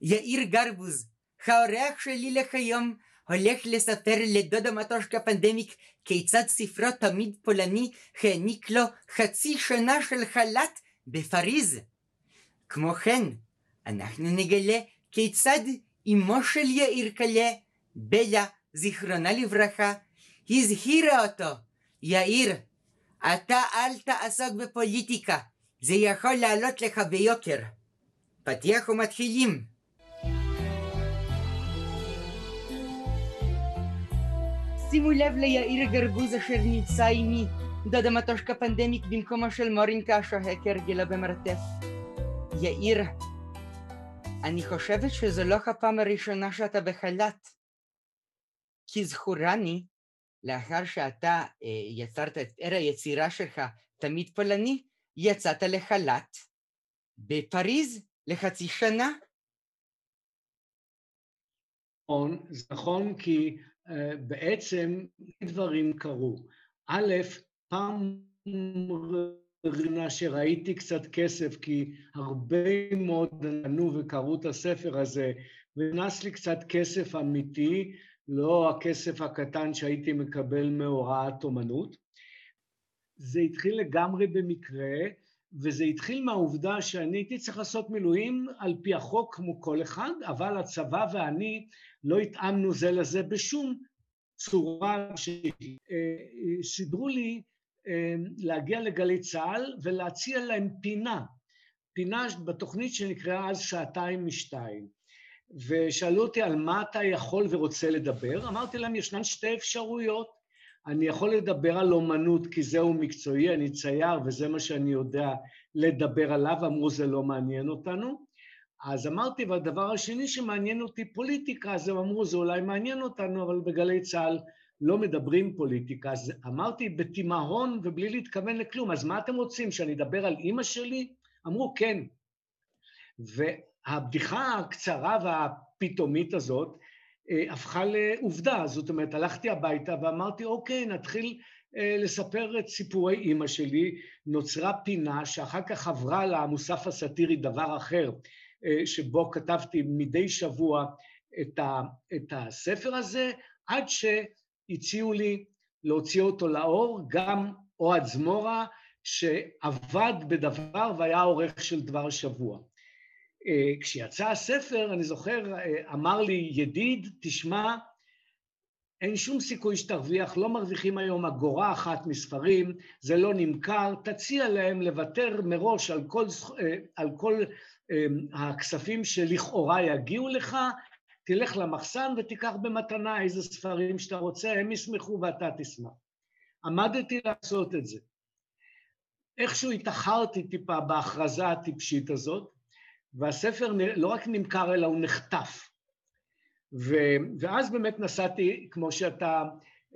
יאיר גרבוז, האורח שלי לכיום, הולך לספר לדודה מטושקה פנדמיק כיצד ספרו תמיד פולני העניק לו חצי שנה של חל"ת בפריז. כמו כן, אנחנו נגלה כיצד אמו של יאיר קלה, בלה, זיכרונה לברכה, הזהירה אותו, יאיר, אתה אל תעסוק בפוליטיקה, זה יכול לעלות לך ביוקר. פתיח ומתחילים. שימו לב ליאיר גרבוז אשר נמצא עימי, דודה מטושקה פנדמיק במקומו של מורינקה השוהה כהרגלה במרתף. יאיר, אני חושבת שזו לא הפעם הראשונה שאתה בחל"ת. כי זכורני, לאחר שאתה אה, יצרת את ער היצירה שלך, תמיד פולני, יצאת לחל"ת בפריז לחצי שנה. נכון, זה נכון כי בעצם דברים קרו. א', פעם ראשונה שראיתי קצת כסף, כי הרבה מאוד ענו וקראו את הספר הזה, ונכנס לי קצת כסף אמיתי, לא הכסף הקטן שהייתי מקבל מהוראת אומנות. זה התחיל לגמרי במקרה, וזה התחיל מהעובדה שאני הייתי צריך לעשות מילואים על פי החוק כמו כל אחד, אבל הצבא ואני לא התאמנו זה לזה בשום צורה שסידרו לי אה, להגיע לגלי צה"ל ולהציע להם פינה, פינה בתוכנית שנקראה אז שעתיים משתיים. ושאלו אותי על מה אתה יכול ורוצה לדבר, אמרתי להם ישנן שתי אפשרויות, אני יכול לדבר על אומנות כי זהו מקצועי, אני צייר וזה מה שאני יודע לדבר עליו, אמרו זה לא מעניין אותנו. אז אמרתי, והדבר השני שמעניין אותי פוליטיקה, אז הם אמרו זה אולי מעניין אותנו, אבל בגלי צה"ל לא מדברים פוליטיקה. אז אמרתי בתימהון ובלי להתכוון לכלום, אז מה אתם רוצים, שאני אדבר על אימא שלי? אמרו כן. והבדיחה הקצרה והפתאומית הזאת, הפכה לעובדה, זאת אומרת, הלכתי הביתה ואמרתי, אוקיי, נתחיל אה, לספר את סיפורי אימא שלי, נוצרה פינה שאחר כך עברה למוסף הסאטירי דבר אחר, אה, שבו כתבתי מדי שבוע את, ה, את הספר הזה, עד שהציעו לי להוציא אותו לאור, גם אוהד זמורה, שעבד בדבר והיה עורך של דבר שבוע. אה, כשיצא הספר, אני זוכר, אה, אמר לי ידיד, תשמע, אין שום סיכוי שתרוויח, לא מרוויחים היום אגורה אחת מספרים, זה לא נמכר, תציע להם לוותר מראש על כל, אה, על כל הכספים שלכאורה יגיעו לך, תלך למחסן ותיקח במתנה איזה ספרים שאתה רוצה, הם ישמחו ואתה תשמח. עמדתי לעשות את זה. איכשהו התאחרתי טיפה בהכרזה הטיפשית הזאת, והספר לא רק נמכר, אלא הוא נחטף. ו, ואז באמת נסעתי, כמו שאתה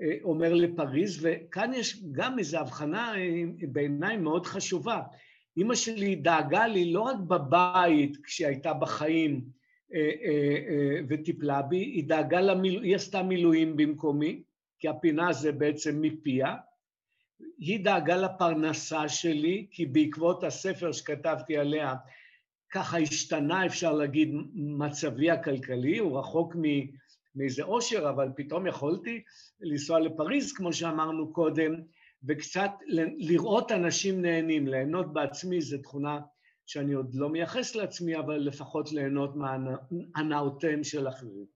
אה, אומר, לפריז, וכאן יש גם איזו הבחנה אה, בעיניי מאוד חשובה. אימא שלי דאגה לי לא רק בבית כשהייתה בחיים אה, וטיפלה בי, היא דאגה למילואים, היא עשתה מילואים במקומי, כי הפינה זה בעצם מפיה. היא דאגה לפרנסה שלי, כי בעקבות הספר שכתבתי עליה, ככה השתנה, אפשר להגיד, מצבי הכלכלי, הוא רחוק מאיזה עושר, אבל פתאום יכולתי לנסוע לפריז, כמו שאמרנו קודם, וקצת לראות אנשים נהנים, ליהנות בעצמי זו תכונה שאני עוד לא מייחס לעצמי, אבל לפחות ליהנות מהנאותיהם של אחרים.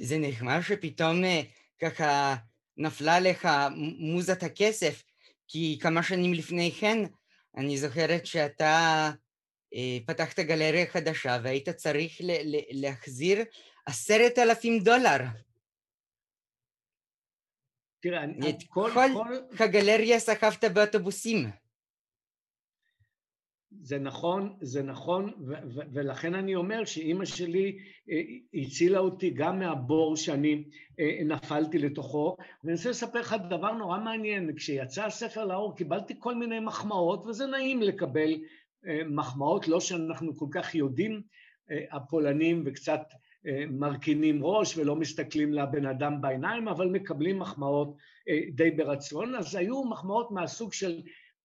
זה נחמד שפתאום אה, ככה נפלה לך מוזת הכסף, כי כמה שנים לפני כן, אני זוכרת שאתה פתחת גלריה חדשה והיית צריך להחזיר עשרת אלפים דולר. תראה, אני... את כל, כל, כל הגלריה סחבת באוטובוסים. זה נכון, זה נכון, ו- ו- ולכן אני אומר שאימא שלי אה, הצילה אותי גם מהבור שאני אה, נפלתי לתוכו, ואני רוצה לספר לך דבר נורא מעניין, כשיצא הספר לאור קיבלתי כל מיני מחמאות, וזה נעים לקבל מחמאות, לא שאנחנו כל כך יודעים, אה, הפולנים וקצת אה, מרכינים ראש ולא מסתכלים לבן אדם בעיניים, אבל מקבלים מחמאות אה, די ברצון. אז היו מחמאות מהסוג של,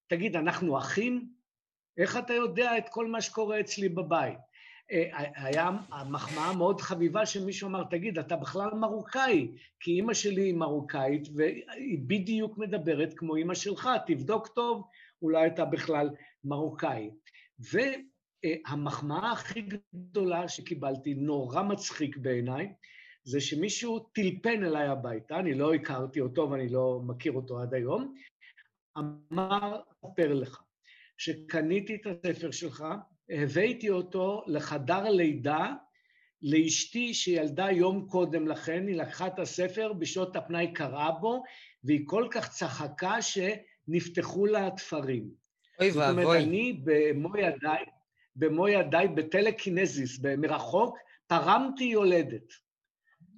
תגיד, אנחנו אחים? איך אתה יודע את כל מה שקורה אצלי בבית? אה, היה מחמאה מאוד חביבה שמישהו אמר, תגיד, אתה בכלל מרוקאי, כי אימא שלי היא מרוקאית והיא בדיוק מדברת כמו אימא שלך, תבדוק טוב, אולי אתה בכלל מרוקאי. והמחמאה הכי גדולה שקיבלתי, נורא מצחיק בעיניי, זה שמישהו טלפן אליי הביתה, אני לא הכרתי אותו ואני לא מכיר אותו עד היום, אמר, אספר לך, שקניתי את הספר שלך, הבאתי אותו לחדר לידה לאשתי שילדה יום קודם לכן, היא לקחה את הספר, בשעות הפנאי קראה בו, והיא כל כך צחקה שנפתחו לה התפרים. אוי ואבוי. זאת אומרת, אני במו ידיי, במו ידיי, בטלקינזיס, מרחוק, תרמתי יולדת.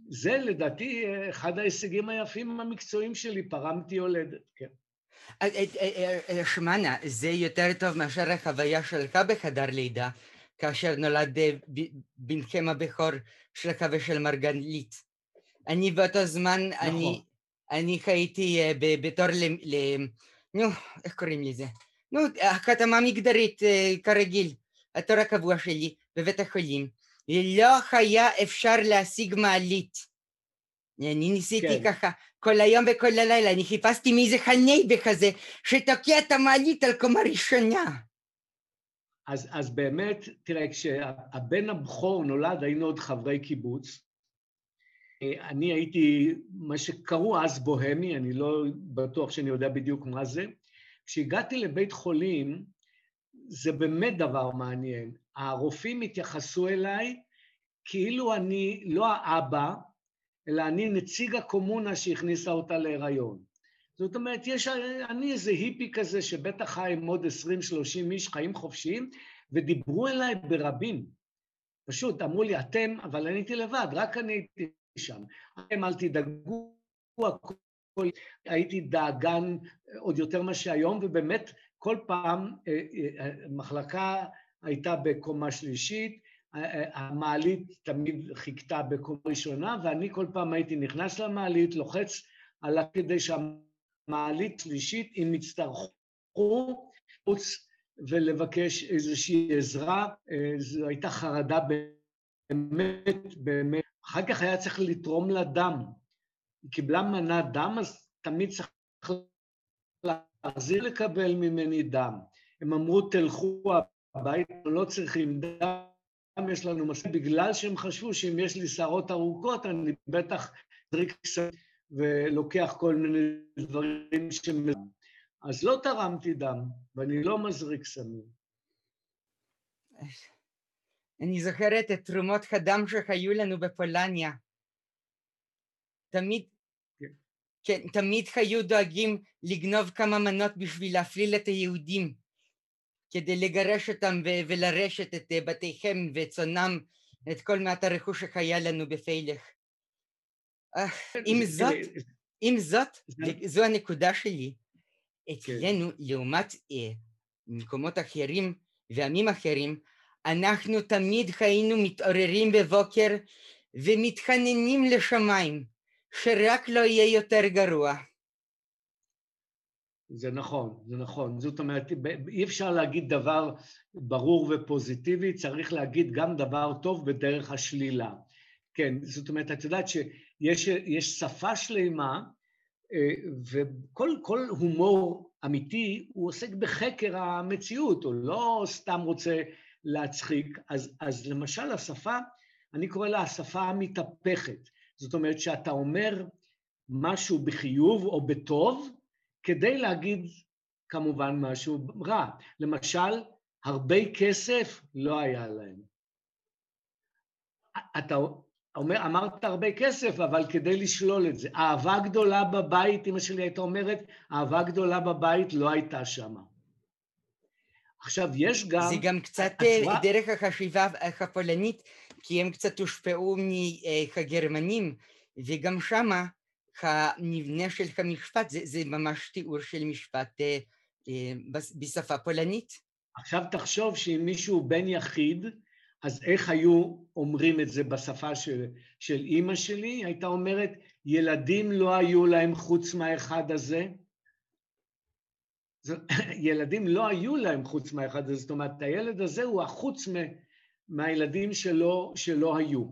זה לדעתי אחד ההישגים היפים המקצועיים שלי, פרמתי יולדת, כן. אה, אה, אה, שמענה, זה יותר טוב מאשר החוויה שלך בחדר לידה, כאשר נולד בנכם הבכור שלך ושל מרגלית. אני באותו זמן, נכון. אני, אני חייתי בתור. נו, איך קוראים לזה? נו, החתמה מגדרית כרגיל, התור הקבוע שלי בבית החולים. לא היה אפשר להשיג מעלית. אני ניסיתי כן. ככה כל היום וכל הלילה, אני חיפשתי מי זה חנייבה כזה, שתוקע את המעלית על קומה ראשונה. אז, אז באמת, תראה, כשהבן הבכור נולד, היינו עוד חברי קיבוץ. אני הייתי מה שקראו אז בוהמי, אני לא בטוח שאני יודע בדיוק מה זה. כשהגעתי לבית חולים, זה באמת דבר מעניין. הרופאים התייחסו אליי כאילו אני לא האבא, אלא אני נציג הקומונה שהכניסה אותה להיריון. זאת אומרת, יש, אני איזה היפי כזה שבטח חי עם עוד 20-30 איש חיים חופשיים, ודיברו אליי ברבים. פשוט אמרו לי, אתם, אבל אני הייתי לבד, רק אני הייתי שם. אתם אל תדאגו, הכל, הייתי דאגן עוד יותר מה שהיום, ובאמת כל פעם אה, אה, מחלקה הייתה בקומה שלישית, המעלית תמיד חיכתה בקומה ראשונה, ואני כל פעם הייתי נכנס למעלית, לוחץ עלה כדי שהמעלית שלישית, אם יצטרכו, חוץ ולבקש איזושהי עזרה. אה, זו הייתה חרדה באמת, באמת. אחר כך היה צריך לתרום לה דם. היא קיבלה מנת דם, אז תמיד צריך להחזיר לקבל ממני דם. הם אמרו, תלכו הביתה, לא צריכים דם. יש לנו מספיק, בגלל שהם חשבו שאם יש לי שערות ארוכות, אני בטח זריק ולוקח כל מיני דברים ש... אז לא תרמתי דם, ואני לא מזריק סמים. אני זוכרת את תרומות הדם שהיו לנו בפולניה. תמיד, כן, כן תמיד היו דואגים לגנוב כמה מנות בשביל להפליל את היהודים. כדי לגרש אותם ולרשת את בתיכם וצונם, את כל מעט הרכוש שהיה לנו בפלך. עם זאת, עם זאת, זו הנקודה שלי, אצלנו לעומת מקומות אחרים ועמים אחרים, אנחנו תמיד היינו מתעוררים בבוקר ומתחננים לשמיים, שרק לא יהיה יותר גרוע. זה נכון, זה נכון. זאת אומרת, אי אפשר להגיד דבר ברור ופוזיטיבי, צריך להגיד גם דבר טוב בדרך השלילה. כן, זאת אומרת, את יודעת שיש שפה שלמה, אה, וכל הומור אמיתי, הוא עוסק בחקר המציאות, הוא לא סתם רוצה להצחיק. אז, אז למשל, השפה, אני קורא לה השפה המתהפכת. זאת אומרת, שאתה אומר משהו בחיוב או בטוב, כדי להגיד כמובן משהו רע. למשל, הרבה כסף לא היה להם. אתה אומר, אמרת הרבה כסף, אבל כדי לשלול את זה. אהבה גדולה בבית, אמא שלי הייתה אומרת, אהבה גדולה בבית לא הייתה שם. עכשיו, יש גם... זה גם קצת הצורה... דרך החשיבה הפולנית, כי הם קצת הושפעו מהגרמנים, וגם שמה המבנה של המשפט זה, זה ממש תיאור של משפט אה, אה, בשפה פולנית. עכשיו תחשוב שאם מישהו בן יחיד, אז איך היו אומרים את זה בשפה של, של אימא שלי? הייתה אומרת, ילדים לא היו להם חוץ מהאחד הזה. ילדים לא היו להם חוץ מהאחד הזה, זאת אומרת, הילד הזה הוא החוץ מהילדים שלו, שלא היו.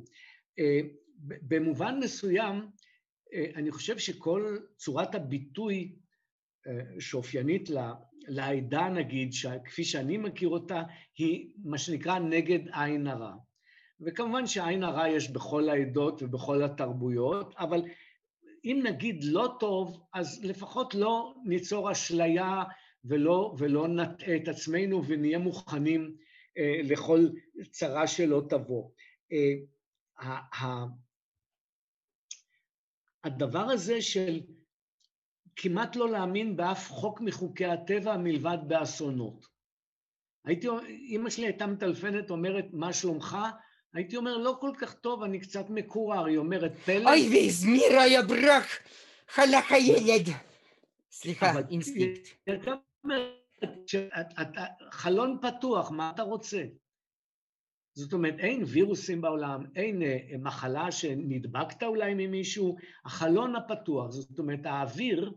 אה, במובן מסוים, אה, אני חושב שכל צורת הביטוי שאופיינית לעדה, נגיד, כפי שאני מכיר אותה, היא מה שנקרא נגד עין הרע. וכמובן שעין הרע יש בכל העדות ובכל התרבויות, אבל אם נגיד לא טוב, אז לפחות לא ניצור אשליה ולא, ולא נטעה את עצמנו ונהיה מוכנים אה, לכל צרה שלא תבוא. אה, הדבר הזה של כמעט לא להאמין באף חוק מחוקי הטבע מלבד באסונות. הייתי, אימא שלי הייתה מטלפנת, אומרת, מה שלומך? הייתי אומר, לא כל כך טוב, אני קצת מקורר. היא אומרת, פלא... אוי, והזמירה יא ברוק, חלק הילד. סליחה, אינסטינקט. חלון פתוח, מה אתה רוצה? זאת אומרת, אין וירוסים בעולם, אין אה, מחלה שנדבקת אולי ממישהו, החלון הפתוח, זאת אומרת, האוויר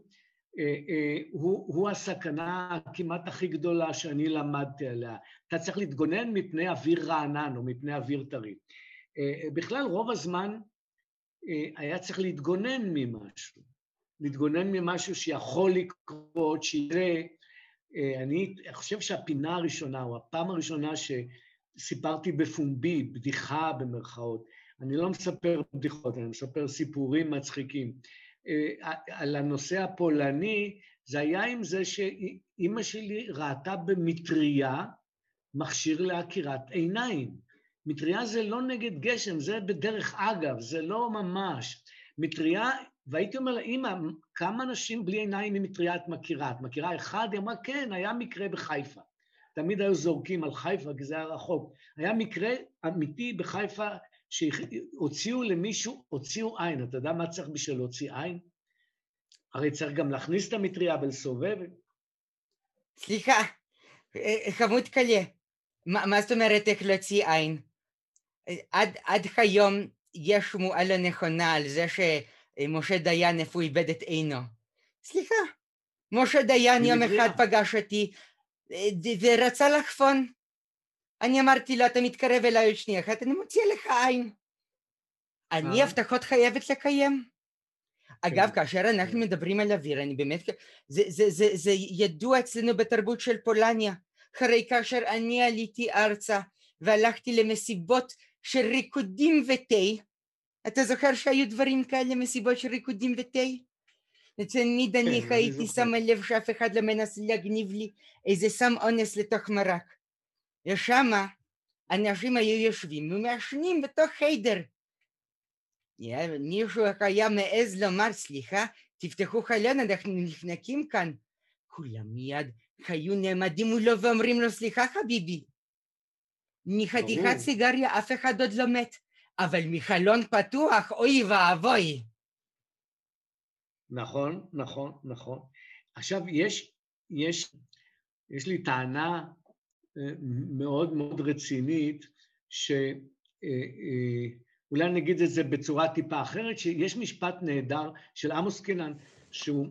אה, אה, הוא, הוא הסכנה הכמעט הכי גדולה שאני למדתי עליה. אתה צריך להתגונן מפני אוויר רענן או מפני אוויר טרי. בכלל, רוב הזמן היה צריך להתגונן ממשהו, להתגונן ממשהו שיכול לקרות, שיקרה. אני חושב שהפינה הראשונה, או הפעם הראשונה ש... סיפרתי בפומבי, בדיחה במרכאות. אני לא מספר בדיחות, אני מספר סיפורים מצחיקים. אה, על הנושא הפולני, זה היה עם זה שאימא שלי ראתה במטריה מכשיר לעקירת עיניים. מטריה זה לא נגד גשם, זה בדרך אגב, זה לא ממש. מטריה, והייתי אומר לה, אימא, כמה אנשים בלי עיניים ממטריה את מכירה? את מכירה אחד? היא אמרה, כן, היה מקרה בחיפה. תמיד היו זורקים על חיפה, כי זה היה רחוק. היה מקרה אמיתי בחיפה שהוציאו למישהו, הוציאו עין. אתה יודע מה צריך בשביל להוציא עין? הרי צריך גם להכניס את המטריה ולסובב. סליחה, חמוד קלה, מה, מה זאת אומרת איך להוציא עין? עד, עד היום יש שמועה לא נכונה על זה שמשה דיין איפה הוא איבד את עינו. סליחה, משה דיין יום אחד פגש אותי ורצה לחפון. אני אמרתי לו, אתה מתקרב אליי עוד שנייה אחת, אני מוציא לך עין. אני אה. הבטחות חייבת לקיים. אגב, כן. כאשר אנחנו כן. מדברים על אוויר, אני באמת, זה, זה, זה, זה ידוע אצלנו בתרבות של פולניה. אחרי כאשר אני עליתי ארצה והלכתי למסיבות של ריקודים ותה, אתה זוכר שהיו דברים כאלה, מסיבות של ריקודים ותה? אצל נידה ניחא הייתי שמה לב שאף אחד לא מנסה להגניב לי איזה סם אונס לתוך מרק. ושמה אנשים היו יושבים ומעשנים בתוך חיידר. מישהו היה מעז לומר, סליחה, תפתחו חלון, אנחנו נחנקים כאן. כולם מיד היו נעמדים מולו ואומרים לו, סליחה חביבי, מחתיכת סיגריה אף אחד עוד לא מת, אבל מחלון פתוח, אוי ואבוי. נכון, נכון, נכון. עכשיו, יש, יש, יש לי טענה אה, מאוד מאוד רצינית, שאולי אה, אה, נגיד את זה בצורה טיפה אחרת, שיש משפט נהדר של עמוס קינן, שהוא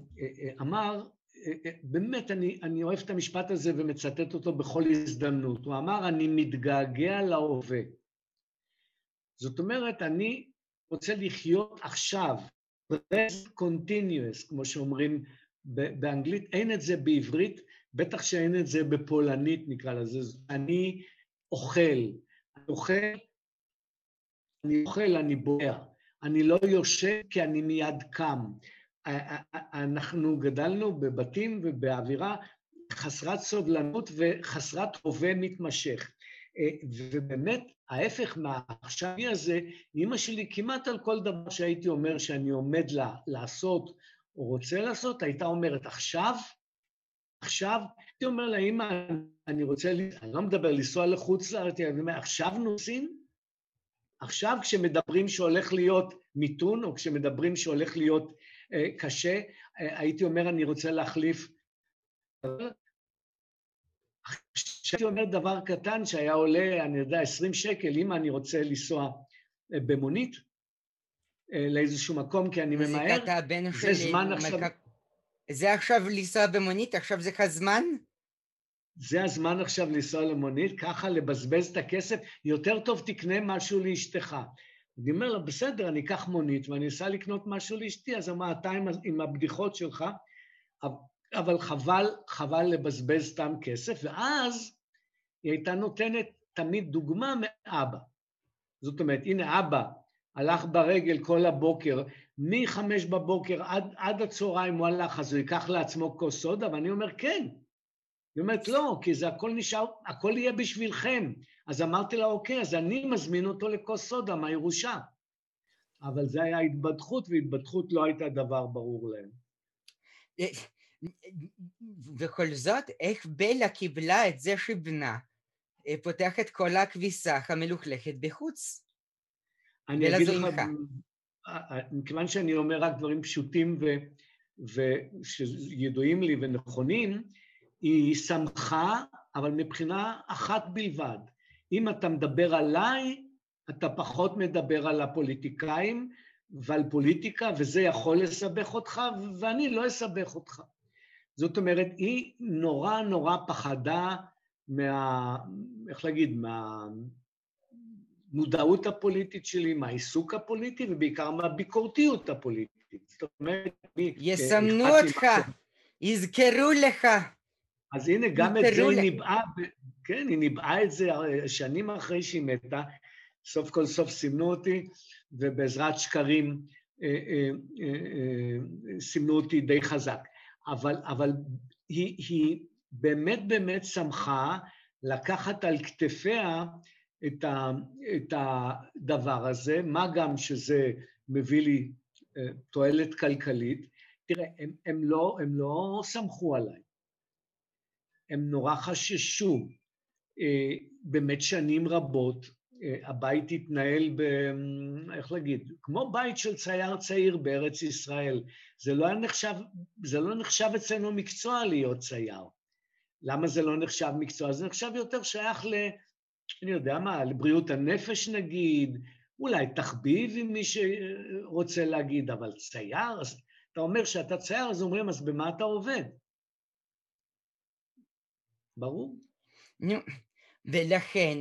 אמר, באמת, אני, אני אוהב את המשפט הזה ומצטט אותו בכל הזדמנות. הוא אמר, אני מתגעגע להווה. זאת אומרת, אני רוצה לחיות עכשיו, present continuous, כמו שאומרים באנגלית, אין את זה בעברית, בטח שאין את זה בפולנית נקרא לזה, אני אוכל, אני אוכל, אני אוכל, אני בוער, אני לא יושב כי אני מיד קם. אנחנו גדלנו בבתים ובאווירה חסרת סובלנות וחסרת הווה מתמשך. ובאמת, ההפך מהעכשווי הזה, אימא שלי כמעט על כל דבר שהייתי אומר שאני עומד לה, לעשות או רוצה לעשות, הייתה אומרת, עכשיו, עכשיו, הייתי אומר לה, אימא, אני רוצה, אני לא מדבר לנסוע לחוץ לארץ, אני אומר, עכשיו נוסעים? עכשיו כשמדברים שהולך להיות מיתון, או כשמדברים שהולך להיות אה, קשה, אה, הייתי אומר, אני רוצה להחליף כשהייתי אומר דבר קטן שהיה עולה, אני יודע, 20 שקל, אם אני רוצה לנסוע אה, במונית אה, לאיזשהו מקום כי אני ממהר, זה זמן עכשיו... זה עכשיו לנסוע במונית, עכשיו זה כזמן? זה הזמן עכשיו לנסוע למונית, ככה לבזבז את הכסף, יותר טוב תקנה משהו לאשתך. אני אומר לו, בסדר, אני אקח מונית ואני אסע לקנות משהו לאשתי, אז אמר, אתה עם, עם הבדיחות שלך, אבל חבל, חבל לבזבז סתם כסף, ואז היא הייתה נותנת תמיד דוגמה מאבא. זאת אומרת, הנה אבא הלך ברגל כל הבוקר, מחמש בבוקר עד, עד הצהריים הוא הלך, אז הוא ייקח לעצמו כוס סודה? ואני אומר, כן. היא אומרת, לא, כי זה הכל נשאר, הכל יהיה בשבילכם. אז אמרתי לה, אוקיי, אז אני מזמין אותו לכוס סודה מהירושה. אבל זה היה התבדחות, והתבדחות לא הייתה דבר ברור להם. וכל זאת, איך בלה קיבלה את זה שבנה אה, פותח את כל הכביסה המלוכלכת בחוץ? אני אגיד לך, אה, אה, מכיוון שאני אומר רק דברים פשוטים ו, ושידועים לי ונכונים, היא שמחה, אבל מבחינה אחת בלבד. אם אתה מדבר עליי, אתה פחות מדבר על הפוליטיקאים ועל פוליטיקה, וזה יכול לסבך אותך, ואני לא אסבך אותך. זאת אומרת, היא נורא נורא פחדה מה... איך להגיד? מהמודעות הפוליטית שלי, מהעיסוק הפוליטי, ובעיקר מהביקורתיות הפוליטית. זאת אומרת, אני... יסמנו אותך, יזכרו לך. אז הנה, גם את זה היא ניבאה, כן, היא ניבאה את זה שנים אחרי שהיא מתה, סוף כל סוף סימנו אותי, ובעזרת שקרים אה, אה, אה, סימנו אותי די חזק. אבל, אבל היא, היא באמת באמת שמחה לקחת על כתפיה את, ה, את הדבר הזה, מה גם שזה מביא לי תועלת כלכלית. תראה, הם, הם, לא, הם לא סמכו עליי, הם נורא חששו. באמת שנים רבות הבית התנהל ב... איך להגיד? כמו בית של צייר צעיר בארץ ישראל. זה לא נחשב, זה לא נחשב אצלנו מקצוע להיות צייר. למה זה לא נחשב מקצוע? זה נחשב יותר שייך ל... אני יודע מה, לבריאות הנפש נגיד, אולי תחביב עם מי שרוצה להגיד, אבל צייר, אז אתה אומר שאתה צייר, אז אומרים, אז במה אתה עובד? ברור. נו, ולכן,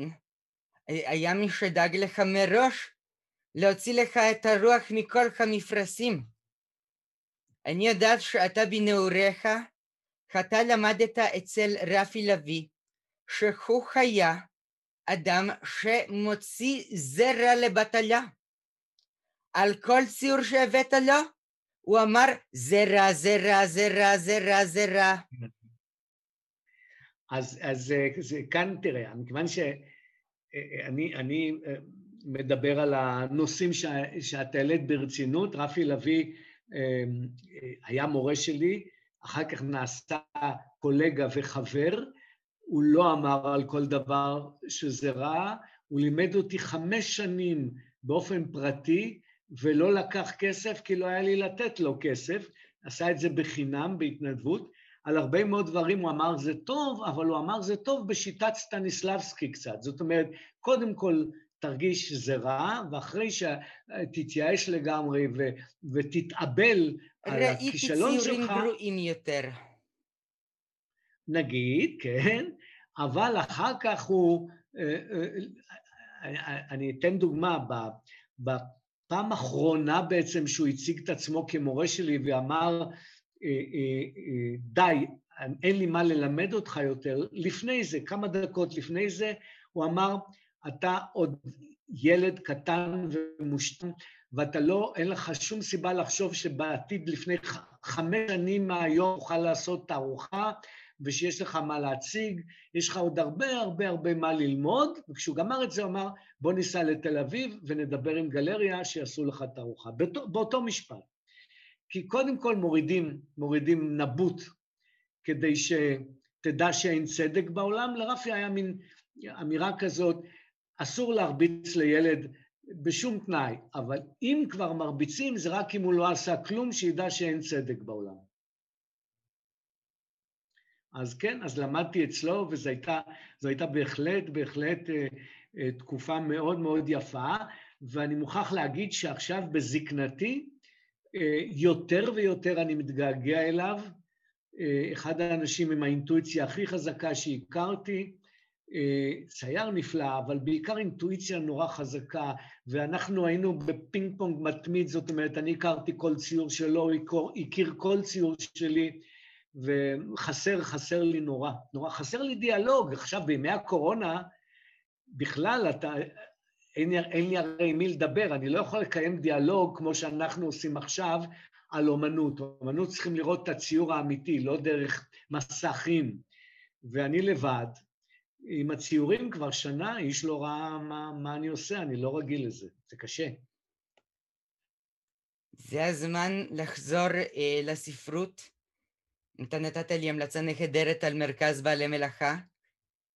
היה מי שדאג לך מראש להוציא לך את הרוח מכל המפרשים. אני יודעת שאתה בנעוריך, אתה למדת אצל רפי לביא, שהוא היה אדם שמוציא זרע לבטלה. על כל ציור שהבאת לו, הוא אמר זרע, זרע, זרע, זרע, זרע. אז, אז זה, כאן תראה, מכיוון ש... אני, אני אה, מדבר על הנושאים שאת העלית ברצינות. רפי לביא אה, היה מורה שלי, אחר כך נעשה קולגה וחבר. הוא לא אמר על כל דבר שזה רע, הוא לימד אותי חמש שנים באופן פרטי, ולא לקח כסף כי לא היה לי לתת לו כסף, עשה את זה בחינם, בהתנדבות. על הרבה מאוד דברים הוא אמר זה טוב, אבל הוא אמר זה טוב בשיטת סטניסלבסקי קצת. זאת אומרת, קודם כל תרגיש שזה רע, ואחרי שתתייאש לגמרי ו- ותתאבל על הכישלון שלך... ראיתי ציורים גרועים יותר. נגיד, כן, אבל אחר כך הוא... אה, אה, אני אתן דוגמה, בפעם האחרונה בעצם שהוא הציג את עצמו כמורה שלי ואמר, אה, אה, אה, די, אין לי מה ללמד אותך יותר, לפני זה, כמה דקות לפני זה, הוא אמר, אתה עוד ילד קטן ומושתן, ואתה לא, אין לך שום סיבה לחשוב שבעתיד לפני חמש שנים מהיום תוכל לעשות תערוכה, ושיש לך מה להציג, יש לך עוד הרבה הרבה הרבה מה ללמוד, וכשהוא גמר את זה הוא אמר, בוא ניסע לתל אביב ונדבר עם גלריה שיעשו לך תערוכה, באותו, באותו משפט. כי קודם כל מורידים, מורידים נבוט כדי שתדע שאין צדק בעולם. לרפי היה מין אמירה כזאת, אסור להרביץ לילד בשום תנאי, אבל אם כבר מרביצים זה רק אם הוא לא עשה כלום, שידע שאין צדק בעולם. אז כן, אז למדתי אצלו, וזו הייתה, הייתה בהחלט, בהחלט אה, אה, תקופה מאוד מאוד יפה, ואני מוכרח להגיד שעכשיו בזקנתי, אה, יותר ויותר אני מתגעגע אליו, אחד האנשים עם האינטואיציה הכי חזקה שהכרתי, צייר נפלא, אבל בעיקר אינטואיציה נורא חזקה, ואנחנו היינו בפינג פונג מתמיד, זאת אומרת, אני הכרתי כל ציור שלו, הכיר כל ציור שלי, וחסר, חסר לי נורא. נורא, חסר לי דיאלוג. עכשיו, בימי הקורונה, בכלל, אתה, אין, אין לי הרי עם מי לדבר, אני לא יכול לקיים דיאלוג כמו שאנחנו עושים עכשיו על אומנות. אומנות צריכים לראות את הציור האמיתי, לא דרך מסכים. ואני לבד, עם הציורים כבר שנה, איש לא ראה מה, מה אני עושה, אני לא רגיל לזה, זה קשה. זה הזמן לחזור אה, לספרות. אתה נתת לי המלצה נהדרת על מרכז בעלי מלאכה,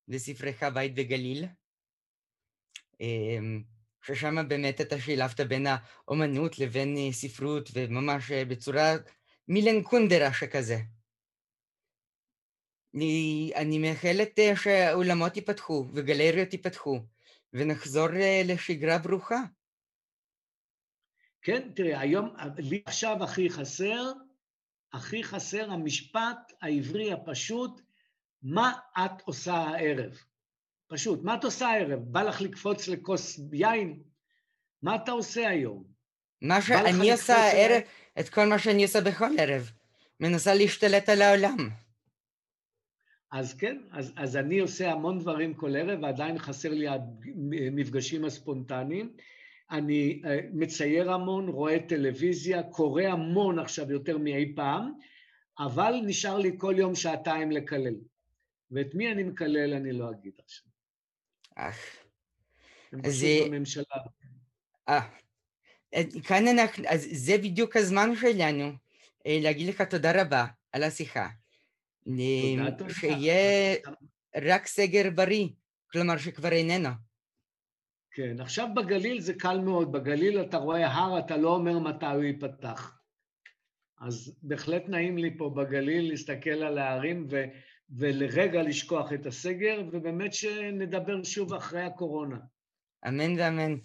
וספרך בית בגליל. אמ, ששם באמת אתה שילבת בין האומנות לבין אה, ספרות, וממש אה, בצורה מילן קונדרה שכזה. אני, אני מאחלת אה, שהאולמות ייפתחו וגלריות ייפתחו, ונחזור לשגרה ברוכה. כן, תראה, היום, לי עכשיו הכי חסר, הכי חסר המשפט העברי הפשוט, מה את עושה הערב? פשוט, מה את עושה הערב? בא לך לקפוץ לכוס יין? מה אתה עושה היום? מה שאני עושה הערב, את כל מה שאני עושה בכל ערב. מנסה להשתלט על העולם. אז כן, אז, אז אני עושה המון דברים כל ערב, ועדיין חסר לי המפגשים הספונטניים. אני אה, מצייר המון, רואה טלוויזיה, קורא המון עכשיו יותר מאי פעם, אבל נשאר לי כל יום שעתיים לקלל. ואת מי אני מקלל אני לא אגיד עכשיו. הם פשוט בממשלה. אה, כאן אנחנו, אז זה בדיוק הזמן שלנו אה, להגיד לך תודה רבה על השיחה. שיהיה רק סגר בריא, כלומר שכבר איננו. כן, עכשיו בגליל זה קל מאוד, בגליל אתה רואה הר, אתה לא אומר מתי הוא ייפתח. אז בהחלט נעים לי פה בגליל להסתכל על ההרים ו... ולרגע לשכוח את הסגר, ובאמת שנדבר שוב אחרי הקורונה. אמן ואמן.